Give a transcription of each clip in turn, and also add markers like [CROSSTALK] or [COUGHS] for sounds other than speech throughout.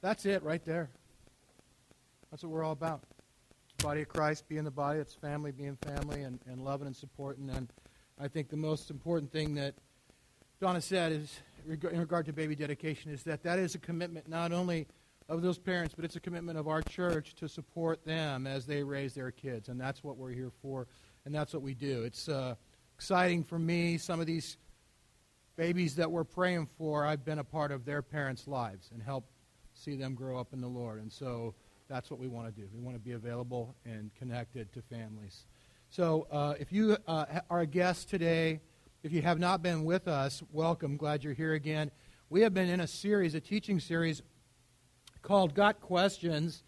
That's it right there. That's what we're all about. Body of Christ being the body, it's family being family, and, and loving and supporting. And I think the most important thing that Donna said is, in regard to baby dedication, is that that is a commitment not only of those parents, but it's a commitment of our church to support them as they raise their kids. And that's what we're here for, and that's what we do. It's uh, exciting for me. Some of these babies that we're praying for, I've been a part of their parents' lives and helped see them grow up in the Lord. And so that's what we want to do. We want to be available and connected to families. So uh, if you uh, are a guest today, if you have not been with us, welcome. Glad you're here again. We have been in a series, a teaching series called Got Questions.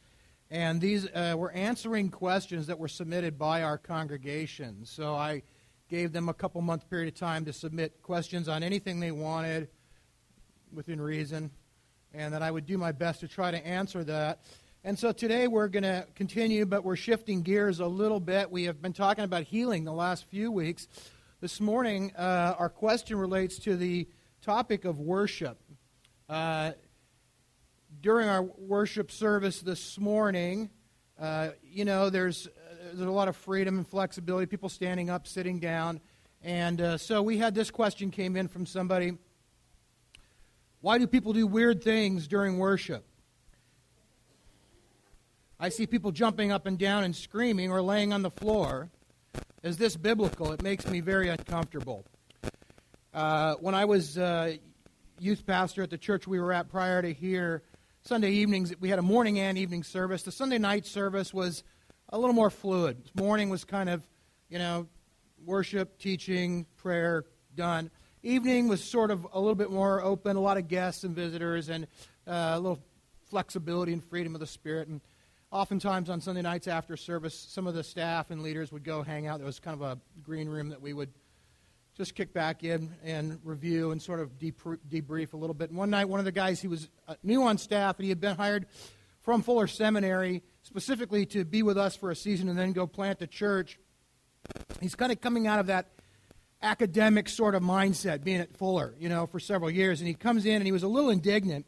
And these uh, were answering questions that were submitted by our congregation. So I gave them a couple month period of time to submit questions on anything they wanted within reason and that I would do my best to try to answer that. And so today we're going to continue, but we're shifting gears a little bit. We have been talking about healing the last few weeks. This morning, uh, our question relates to the topic of worship. Uh, during our worship service this morning, uh, you know, there's, uh, there's a lot of freedom and flexibility, people standing up, sitting down. And uh, so we had this question came in from somebody why do people do weird things during worship? I see people jumping up and down and screaming or laying on the floor. Is this biblical? It makes me very uncomfortable. Uh, when I was uh, youth pastor at the church we were at prior to here, Sunday evenings, we had a morning and evening service. The Sunday night service was a little more fluid. Morning was kind of, you know, worship, teaching, prayer, done evening was sort of a little bit more open, a lot of guests and visitors, and uh, a little flexibility and freedom of the spirit. And oftentimes on Sunday nights after service, some of the staff and leaders would go hang out. There was kind of a green room that we would just kick back in and review and sort of debrief a little bit. And one night, one of the guys, he was uh, new on staff, and he had been hired from Fuller Seminary specifically to be with us for a season and then go plant the church. He's kind of coming out of that academic sort of mindset, being at Fuller, you know, for several years. And he comes in and he was a little indignant.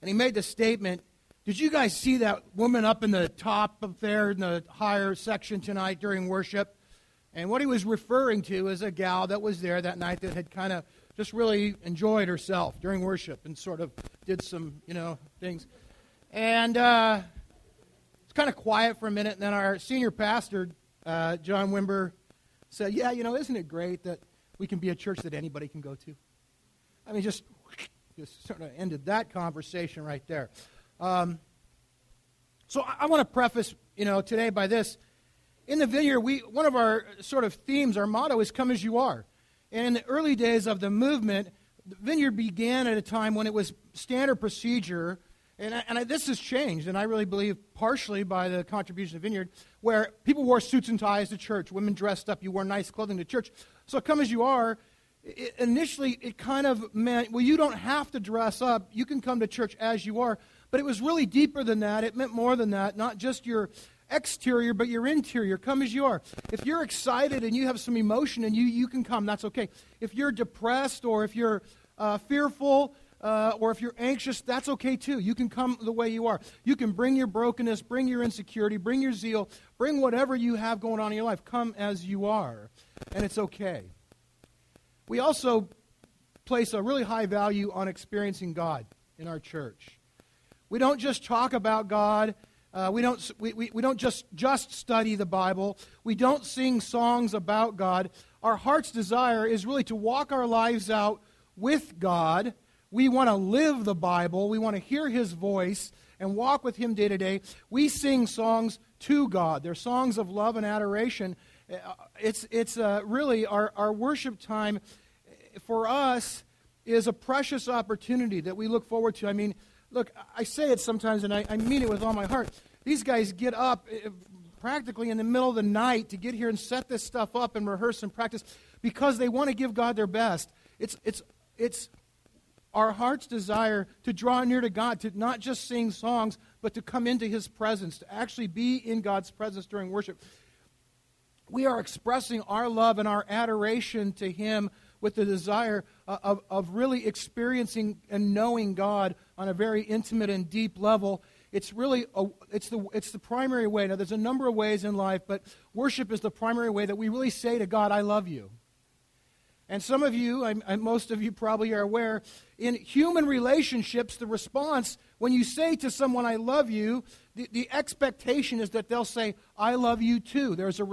And he made the statement Did you guys see that woman up in the top up there in the higher section tonight during worship? And what he was referring to is a gal that was there that night that had kind of just really enjoyed herself during worship and sort of did some, you know, things. And uh, it's kind of quiet for a minute. And then our senior pastor, uh, John Wimber, said, Yeah, you know, isn't it great that we can be a church that anybody can go to? I mean, just, just sort of ended that conversation right there. Um, so I, I want to preface, you know, today by this. In the vineyard, we one of our sort of themes, our motto is "Come as you are." And in the early days of the movement, the vineyard began at a time when it was standard procedure and, I, and I, this has changed, and I really believe partially by the contribution of Vineyard, where people wore suits and ties to church, women dressed up, you wore nice clothing to church. So come as you are, it, initially it kind of meant, well, you don't have to dress up. You can come to church as you are. But it was really deeper than that. It meant more than that, not just your exterior, but your interior. Come as you are. If you're excited and you have some emotion and you, you can come, that's okay. If you're depressed or if you're uh, fearful, uh, or if you're anxious, that's okay too. You can come the way you are. You can bring your brokenness, bring your insecurity, bring your zeal, bring whatever you have going on in your life. Come as you are, and it's okay. We also place a really high value on experiencing God in our church. We don't just talk about God. Uh, we don't, we, we, we don't just, just study the Bible. We don't sing songs about God. Our heart's desire is really to walk our lives out with God we want to live the Bible. We want to hear His voice and walk with Him day to day. We sing songs to God. They're songs of love and adoration. Uh, it's, it's uh, really our, our worship time for us is a precious opportunity that we look forward to. I mean, look, I say it sometimes and I, I mean it with all my heart. These guys get up uh, practically in the middle of the night to get here and set this stuff up and rehearse and practice because they want to give God their best. It's, it's, it's our heart's desire to draw near to God, to not just sing songs, but to come into His presence, to actually be in God's presence during worship. We are expressing our love and our adoration to Him with the desire uh, of, of really experiencing and knowing God on a very intimate and deep level. It's really a, it's the it's the primary way. Now there's a number of ways in life, but worship is the primary way that we really say to God, "I love you." And some of you, and most of you probably are aware, in human relationships, the response when you say to someone, I love you, the, the expectation is that they'll say, I love you too. There's a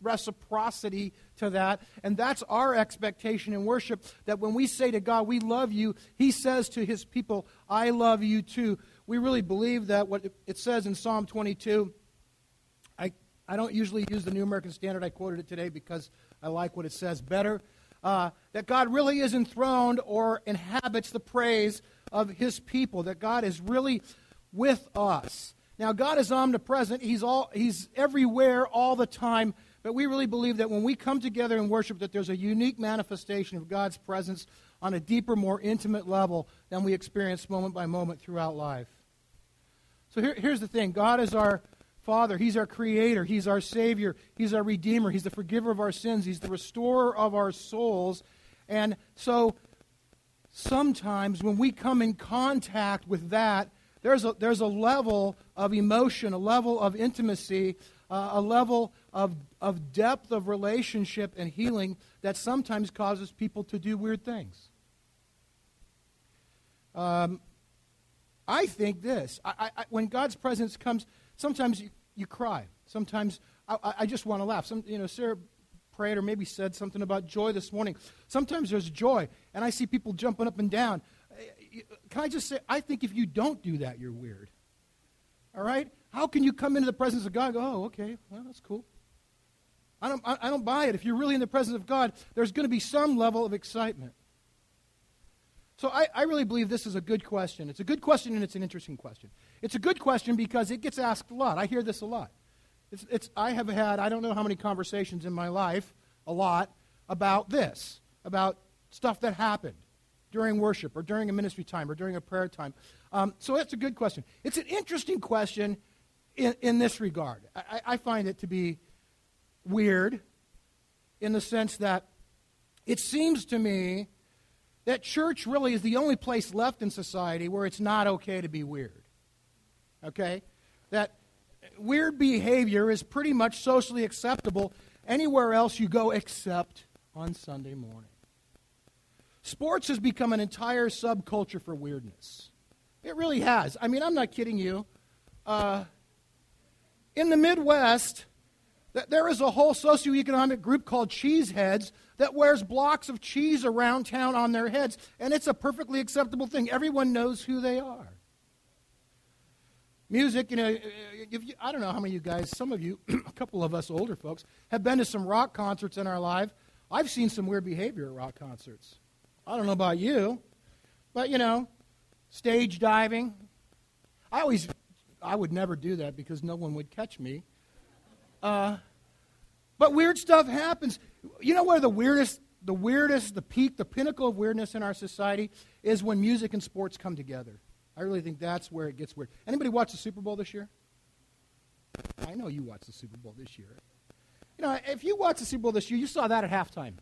reciprocity to that. And that's our expectation in worship that when we say to God, we love you, He says to His people, I love you too. We really believe that what it says in Psalm 22. I, I don't usually use the New American Standard. I quoted it today because I like what it says better uh, that God really is enthroned or inhabits the praise of his people, that God is really with us. Now, God is omnipresent, he's, all, he's everywhere all the time, but we really believe that when we come together and worship, that there's a unique manifestation of God's presence on a deeper, more intimate level than we experience moment by moment throughout life. So here, here's the thing God is our Father. He's our creator. He's our Savior. He's our Redeemer. He's the forgiver of our sins. He's the restorer of our souls. And so sometimes when we come in contact with that, there's a, there's a level of emotion, a level of intimacy, uh, a level of, of depth of relationship and healing that sometimes causes people to do weird things. Um, I think this. I, I, when God's presence comes, Sometimes you, you cry. Sometimes I, I just want to laugh. Some, you know, Sarah prayed or maybe said something about joy this morning. Sometimes there's joy, and I see people jumping up and down. Eh, eh, can I just say, I think if you don't do that, you're weird. All right? How can you come into the presence of God go, oh, okay, well, that's cool. I don't, I don't buy it. If you're really in the presence of God, there's going to be some level of excitement. So I, I, really believe this is a good question. It's a good question and it's an interesting question. It's a good question because it gets asked a lot. I hear this a lot. It's, it's, I have had, I don't know how many conversations in my life, a lot, about this, about stuff that happened during worship or during a ministry time or during a prayer time. Um, so that's a good question. It's an interesting question in, in this regard. I, I find it to be weird in the sense that it seems to me that church really is the only place left in society where it's not okay to be weird. Okay? That weird behavior is pretty much socially acceptable anywhere else you go except on Sunday morning. Sports has become an entire subculture for weirdness. It really has. I mean, I'm not kidding you. Uh, in the Midwest, there is a whole socioeconomic group called cheeseheads that wears blocks of cheese around town on their heads, and it's a perfectly acceptable thing. Everyone knows who they are. Music, you know, if you, I don't know how many of you guys, some of you, [CLEARS THROAT] a couple of us older folks, have been to some rock concerts in our life. I've seen some weird behavior at rock concerts. I don't know about you, but you know, stage diving. I always, I would never do that because no one would catch me. Uh, but weird stuff happens. You know where the weirdest, the weirdest, the peak, the pinnacle of weirdness in our society is when music and sports come together. I really think that's where it gets weird. Anybody watch the Super Bowl this year? I know you watched the Super Bowl this year. You know, if you watched the Super Bowl this year, you saw that at halftime.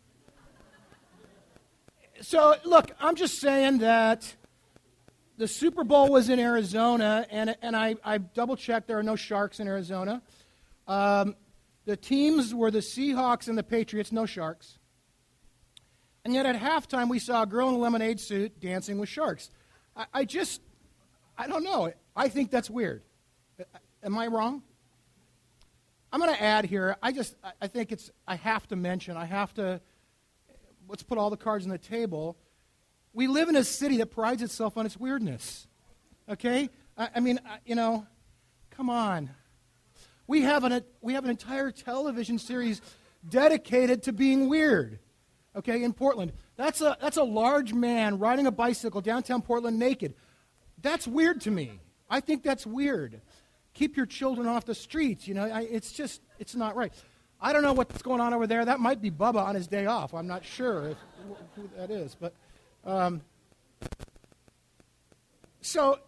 So, look, I'm just saying that the Super Bowl was in Arizona, and, and I, I double checked there are no sharks in Arizona. Um, the teams were the Seahawks and the Patriots, no sharks. And yet at halftime, we saw a girl in a lemonade suit dancing with sharks. I, I just, I don't know. I think that's weird. Am I wrong? I'm going to add here. I just, I think it's, I have to mention, I have to, let's put all the cards on the table. We live in a city that prides itself on its weirdness. Okay? I, I mean, I, you know, come on. We have, an, we have an entire television series dedicated to being weird, okay, in Portland. That's a, that's a large man riding a bicycle downtown Portland naked. That's weird to me. I think that's weird. Keep your children off the streets, you know, I, it's just, it's not right. I don't know what's going on over there. That might be Bubba on his day off. I'm not sure if, who that is. But um, so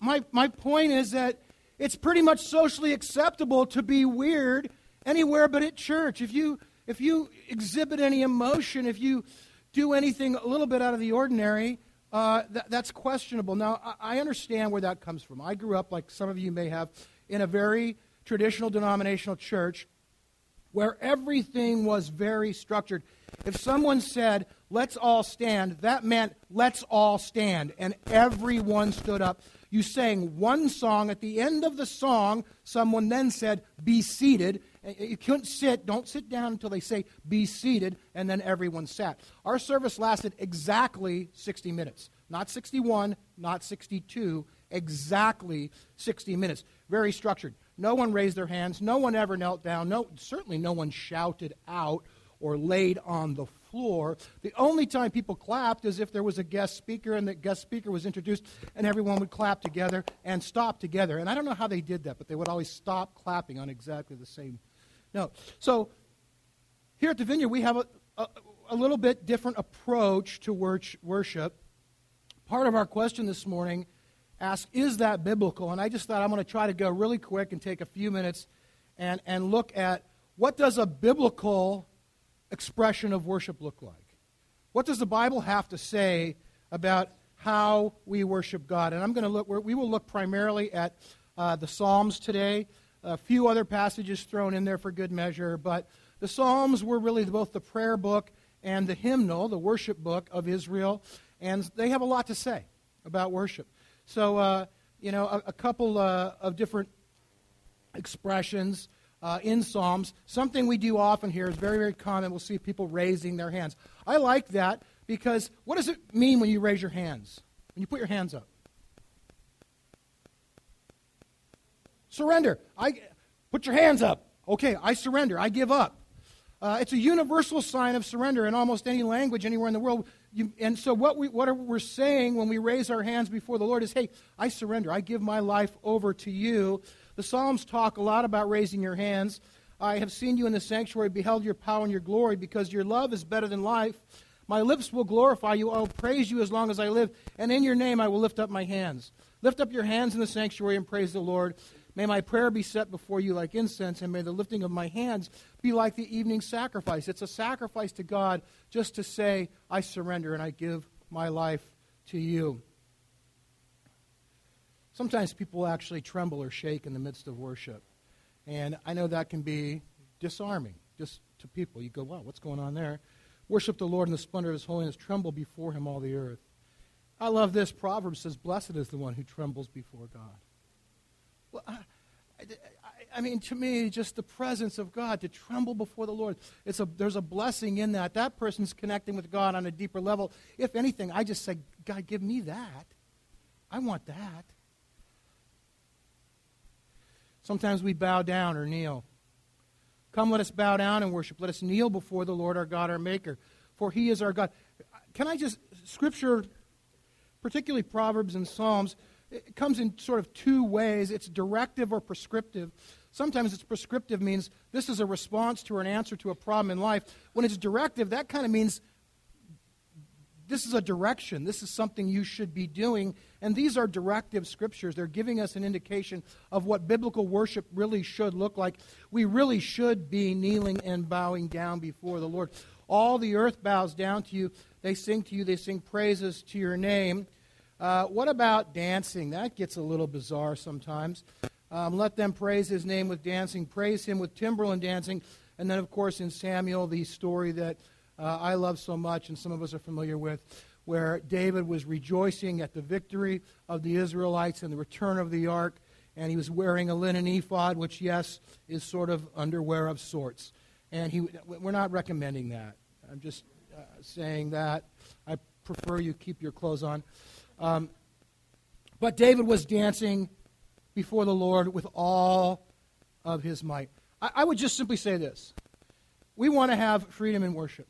my, my point is that it's pretty much socially acceptable to be weird anywhere but at church. If you if you exhibit any emotion, if you do anything a little bit out of the ordinary, uh, th- that's questionable. Now, I-, I understand where that comes from. I grew up, like some of you may have, in a very traditional denominational church where everything was very structured. If someone said, let's all stand, that meant let's all stand, and everyone stood up. You sang one song. At the end of the song, someone then said, be seated. You couldn't sit, don't sit down until they say, be seated, and then everyone sat. Our service lasted exactly 60 minutes. Not 61, not 62, exactly 60 minutes. Very structured. No one raised their hands. No one ever knelt down. No, certainly no one shouted out or laid on the floor. The only time people clapped is if there was a guest speaker and the guest speaker was introduced and everyone would clap together and stop together. And I don't know how they did that, but they would always stop clapping on exactly the same note. So here at the Vineyard, we have a, a, a little bit different approach to worship. Part of our question this morning ask, is that biblical? And I just thought I'm going to try to go really quick and take a few minutes and, and look at what does a biblical expression of worship look like? What does the Bible have to say about how we worship God? And I'm going to look, we will look primarily at uh, the Psalms today, a few other passages thrown in there for good measure, but the Psalms were really both the prayer book and the hymnal, the worship book of Israel, and they have a lot to say about worship. So, uh, you know, a, a couple uh, of different expressions uh, in Psalms. Something we do often here is very, very common. We'll see people raising their hands. I like that because what does it mean when you raise your hands? When you put your hands up? Surrender. I put your hands up. Okay, I surrender. I give up. Uh, it's a universal sign of surrender in almost any language anywhere in the world. You, and so, what, we, what we're saying when we raise our hands before the Lord is, hey, I surrender. I give my life over to you. The Psalms talk a lot about raising your hands. I have seen you in the sanctuary, beheld your power and your glory, because your love is better than life. My lips will glorify you. I will praise you as long as I live, and in your name I will lift up my hands. Lift up your hands in the sanctuary and praise the Lord. May my prayer be set before you like incense, and may the lifting of my hands be like the evening sacrifice. It's a sacrifice to God just to say, I surrender and I give my life to you. Sometimes people actually tremble or shake in the midst of worship. And I know that can be disarming just to people. You go, wow, what's going on there? Worship the Lord in the splendor of his holiness. Tremble before him, all the earth. I love this. Proverbs says, Blessed is the one who trembles before God. Well, I, I, mean, to me, just the presence of God, to tremble before the Lord, it's a, there's a blessing in that. That person's connecting with God on a deeper level. If anything, I just say, God, give me that. I want that. Sometimes we bow down or kneel. Come, let us bow down and worship. Let us kneel before the Lord our God, our Maker, for he is our God. Can I just, Scripture, particularly Proverbs and Psalms, it comes in sort of two ways. It's directive or prescriptive. Sometimes it's prescriptive means this is a response to or an answer to a problem in life. When it's directive, that kind of means this is a direction. This is something you should be doing. And these are directive scriptures. They're giving us an indication of what biblical worship really should look like. We really should be kneeling and bowing down before the Lord. All the earth bows down to you. They sing to you, they sing praises to your name. Uh, what about dancing? That gets a little bizarre sometimes. Um, let them praise his name with dancing, praise him with timbrel dancing. And then, of course, in Samuel, the story that uh, I love so much and some of us are familiar with, where David was rejoicing at the victory of the Israelites and the return of the ark, and he was wearing a linen ephod, which, yes, is sort of underwear of sorts. And he, we're not recommending that. I'm just uh, saying that. I prefer you keep your clothes on. Um, but David was dancing before the Lord with all of his might. I, I would just simply say this we want to have freedom in worship,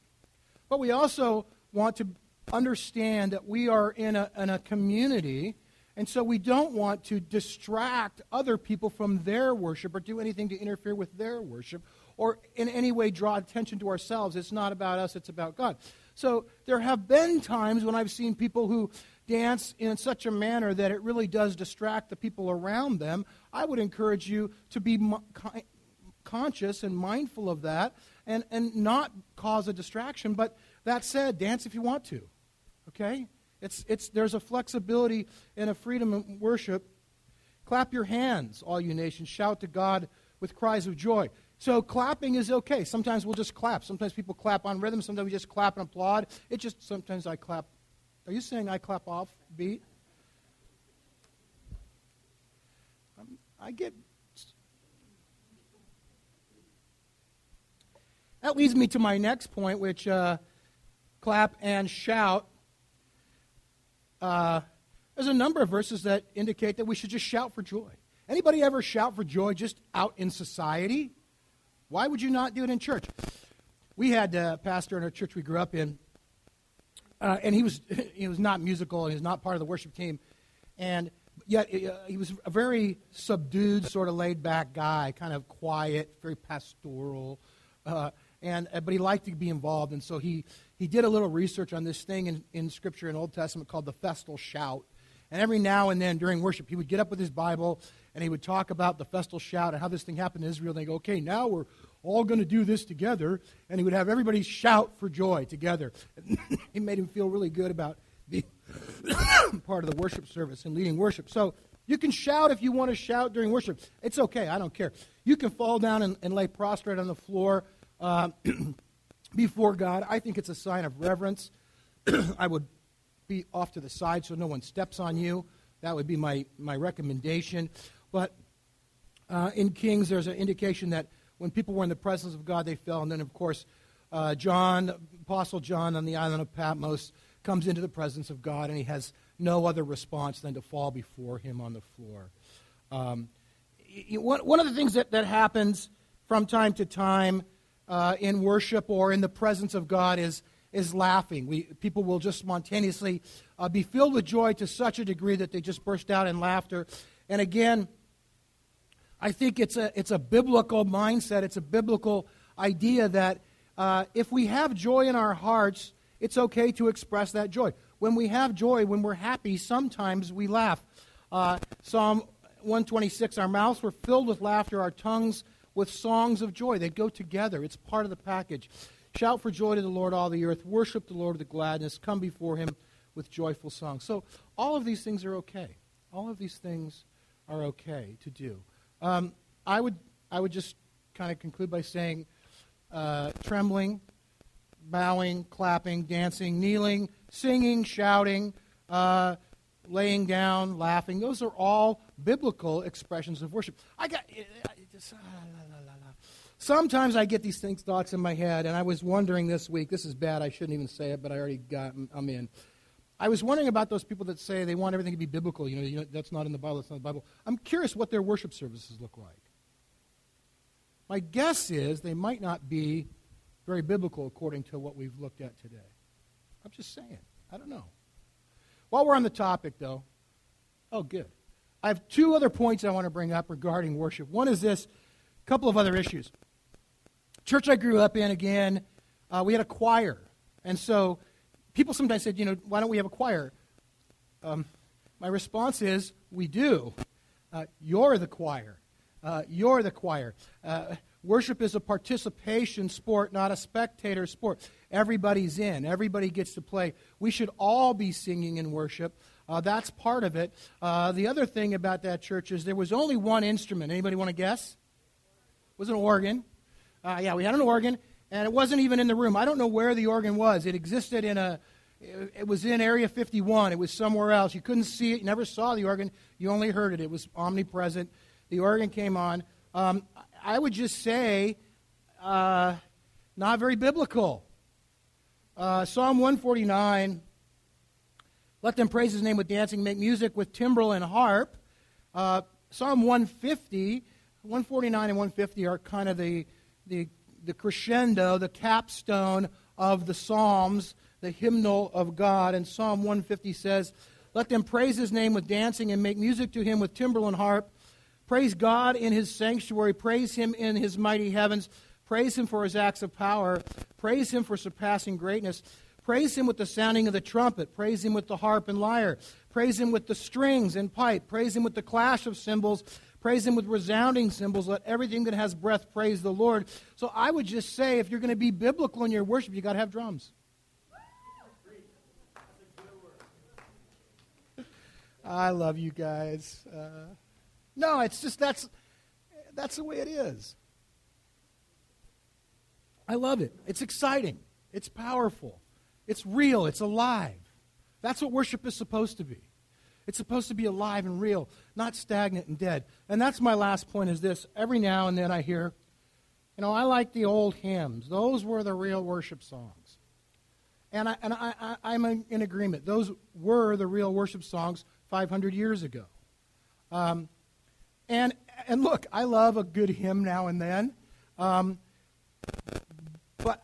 but we also want to understand that we are in a, in a community. And so we don't want to distract other people from their worship or do anything to interfere with their worship or in any way draw attention to ourselves. It's not about us, it's about God. So there have been times when I've seen people who dance in such a manner that it really does distract the people around them, I would encourage you to be conscious and mindful of that and, and not cause a distraction. But that said, dance if you want to. Okay? It's, it's, there's a flexibility and a freedom in worship. Clap your hands, all you nations. Shout to God with cries of joy. So clapping is okay. Sometimes we'll just clap. Sometimes people clap on rhythm. Sometimes we just clap and applaud. It just sometimes I clap. Are you saying I clap off beat? Um, I get. That leads me to my next point, which uh, clap and shout. Uh, there's a number of verses that indicate that we should just shout for joy. Anybody ever shout for joy just out in society? Why would you not do it in church? We had a pastor in our church we grew up in, uh, and he was [LAUGHS] he was not musical he was not part of the worship team, and yet uh, he was a very subdued, sort of laid back guy, kind of quiet, very pastoral, uh, and uh, but he liked to be involved, and so he he did a little research on this thing in, in Scripture in Old Testament called the festal shout, and every now and then during worship he would get up with his Bible and he would talk about the festal shout and how this thing happened in Israel. And they go, okay, now we're all going to do this together. And he would have everybody shout for joy together. [COUGHS] he made him feel really good about being [COUGHS] part of the worship service and leading worship. So you can shout if you want to shout during worship. It's okay. I don't care. You can fall down and, and lay prostrate on the floor uh, [COUGHS] before God. I think it's a sign of reverence. I would be off to the side so no one steps on you. That would be my, my recommendation. But uh, in Kings, there's an indication that when people were in the presence of God, they fell. And then, of course, uh, John, Apostle John on the island of Patmos, comes into the presence of God, and he has no other response than to fall before him on the floor. Um, one, of the things that, that happens from time to time uh, in worship or in the presence of God is, is laughing. We, people will just spontaneously uh, be filled with joy to such a degree that they just burst out in laughter. And again, I think it's a, it's a biblical mindset, it's a biblical idea that uh, if we have joy in our hearts, it's okay to express that joy. When we have joy, when we're happy, sometimes we laugh. Uh, Psalm 126 Our mouths were filled with laughter, our tongues with songs of joy. They go together, it's part of the package. Shout for joy to the Lord, all the earth. Worship the Lord with gladness. Come before him with joyful songs. So, all of these things are okay. All of these things are okay to do. Um, I would I would just kind of conclude by saying uh, trembling, bowing, clapping, dancing, kneeling, singing, shouting, uh, laying down, laughing. Those are all biblical expressions of worship. I got. Just, uh, Sometimes I get these things, thoughts in my head, and I was wondering this week. This is bad. I shouldn't even say it, but I already got. I'm in. I was wondering about those people that say they want everything to be biblical. You know, you know, that's not in the Bible, that's not in the Bible. I'm curious what their worship services look like. My guess is they might not be very biblical according to what we've looked at today. I'm just saying. I don't know. While we're on the topic, though, oh, good. I have two other points I want to bring up regarding worship. One is this, a couple of other issues. Church I grew up in, again, uh, we had a choir. And so people sometimes said, you know, why don't we have a choir? Um, my response is, we do. Uh, you're the choir. Uh, you're the choir. Uh, worship is a participation sport, not a spectator sport. Everybody's in. Everybody gets to play. We should all be singing in worship. Uh, that's part of it. Uh, the other thing about that church is there was only one instrument. Anybody want to guess? It was an organ. Uh, yeah, we had an organ, and it wasn't even in the room. I don't know where the organ was. It existed in a, it was in Area 51. It was somewhere else. You couldn't see it. You never saw the organ. You only heard it. It was omnipresent. The organ came on. Um, I would just say, uh, not very biblical. Uh, Psalm 149 let them praise his name with dancing, make music with timbrel and harp. Uh, Psalm 150, 149 and 150 are kind of the, the the crescendo, the capstone of the Psalms, the hymnal of God. And Psalm 150 says, Let them praise his name with dancing and make music to him with timbrel and harp. Praise God in his sanctuary. Praise him in his mighty heavens. Praise him for his acts of power. Praise him for surpassing greatness. Praise him with the sounding of the trumpet. Praise him with the harp and lyre. Praise him with the strings and pipe. Praise him with the clash of cymbals. Praise Him with resounding cymbals. Let everything that has breath praise the Lord. So I would just say if you're going to be biblical in your worship, you got to have drums. I love you guys. Uh, no, it's just that's that's the way it is. I love it. It's exciting. It's powerful. It's real. It's alive. That's what worship is supposed to be. It's supposed to be alive and real, not stagnant and dead. And that's my last point is this. Every now and then I hear, you know, I like the old hymns. Those were the real worship songs. And, I, and I, I, am in agreement. Those were the real worship songs 500 years ago. Um, and, and look, I love a good hymn now and then. Um, but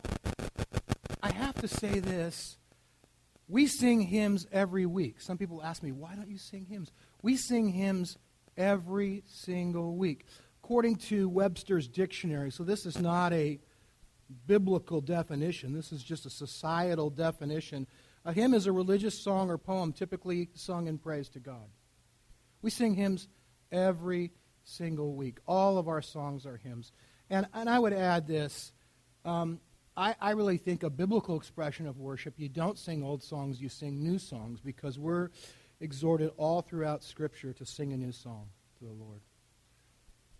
I have to say this. We sing hymns every week. Some people ask me, why don't you sing hymns? We sing hymns every single week. According to Webster's dictionary, so this is not a biblical definition, this is just a societal definition. A hymn is a religious song or poem typically sung in praise to God. We sing hymns every single week. All of our songs are hymns. And, and I would add this um, I, I really think a biblical expression of worship, you don't sing old songs, you sing new songs because we're exhorted all throughout Scripture to sing a new song to the Lord.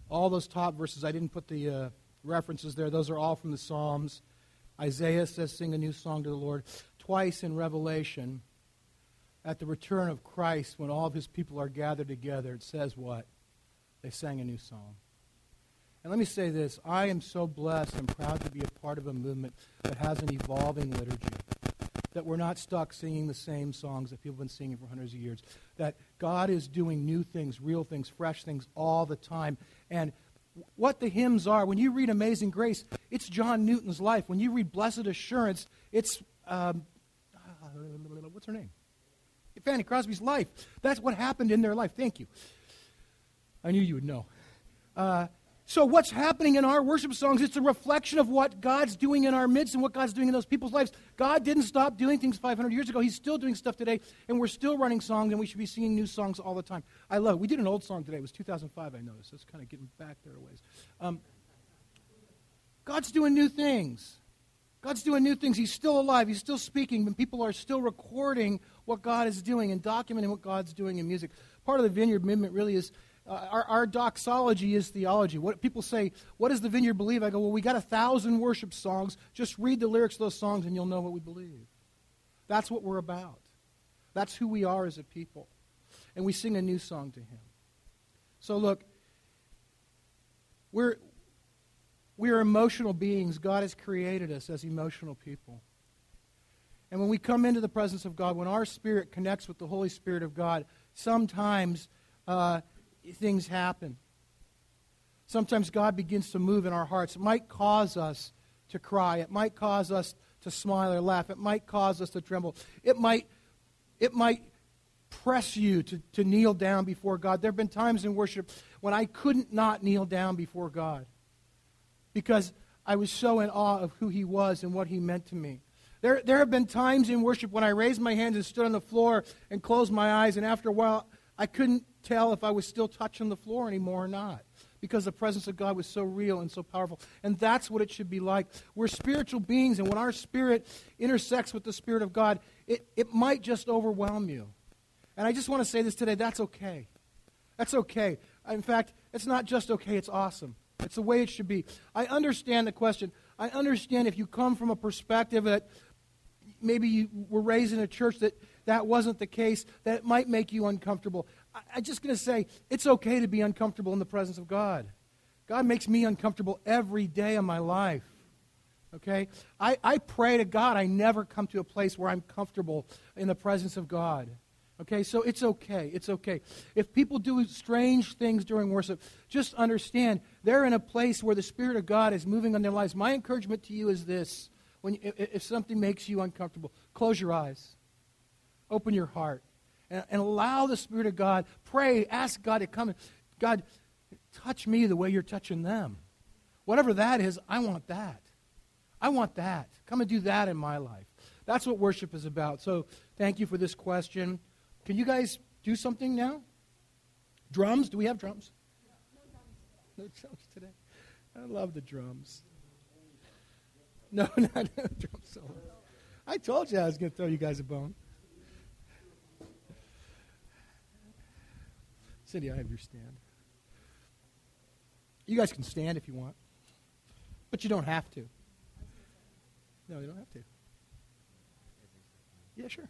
All those top verses, I didn't put the uh, references there, those are all from the Psalms. Isaiah says, Sing a new song to the Lord. Twice in Revelation, at the return of Christ, when all of his people are gathered together, it says what? They sang a new song. And let me say this I am so blessed and proud to be a part of a movement that has an evolving liturgy. That we're not stuck singing the same songs that people have been singing for hundreds of years. That God is doing new things, real things, fresh things all the time. And what the hymns are, when you read Amazing Grace, it's John Newton's life. When you read Blessed Assurance, it's, um, [SIGHS] what's her name? Fanny Crosby's life. That's what happened in their life. Thank you. I knew you would know. Uh, so, what's happening in our worship songs? It's a reflection of what God's doing in our midst and what God's doing in those people's lives. God didn't stop doing things 500 years ago. He's still doing stuff today, and we're still running songs, and we should be singing new songs all the time. I love it. We did an old song today. It was 2005, I noticed. That's kind of getting back there a ways. Um, God's doing new things. God's doing new things. He's still alive. He's still speaking, and people are still recording what God is doing and documenting what God's doing in music. Part of the Vineyard Movement really is uh, our, our, doxology is theology. What people say, what does the vineyard believe? I go, well, we got a thousand worship songs. Just read the lyrics of those songs and you'll know what we believe. That's what we're about. That's who we are as a people. And we sing a new song to him. So look, we're, we are emotional beings. God has created us as emotional people. And when we come into the presence of God, when our spirit connects with the Holy Spirit of God, sometimes uh, things happen. Sometimes God begins to move in our hearts. It might cause us to cry. It might cause us to smile or laugh. It might cause us to tremble. It might, it might press you to, to kneel down before God. There have been times in worship when I couldn't not kneel down before God because I was so in awe of who He was and what He meant to me. There, there have been times in worship when I raised my hands and stood on the floor and closed my eyes, and after a while, I couldn't tell if I was still touching the floor anymore or not because the presence of God was so real and so powerful. And that's what it should be like. We're spiritual beings, and when our spirit intersects with the Spirit of God, it, it might just overwhelm you. And I just want to say this today that's okay. That's okay. In fact, it's not just okay, it's awesome. It's the way it should be. I understand the question. I understand if you come from a perspective that maybe you were raised in a church that that wasn't the case, that it might make you uncomfortable. I'm just going to say it's okay to be uncomfortable in the presence of God. God makes me uncomfortable every day of my life. Okay? I, I pray to God I never come to a place where I'm comfortable in the presence of God. Okay, so it's okay. It's okay. If people do strange things during worship, just understand they're in a place where the Spirit of God is moving on their lives. My encouragement to you is this when, if something makes you uncomfortable, close your eyes. Open your heart and, and allow the Spirit of God. Pray, ask God to come. God, touch me the way you're touching them. Whatever that is, I want that. I want that. Come and do that in my life. That's what worship is about. So thank you for this question. Can you guys do something now? Drums? Do we have drums? No drums today. I love the drums. No, [LAUGHS] not solo. I told you I was going to throw you guys a bone. Cindy, I have your stand. You guys can stand if you want, but you don't have to. No, you don't have to. Yeah, sure.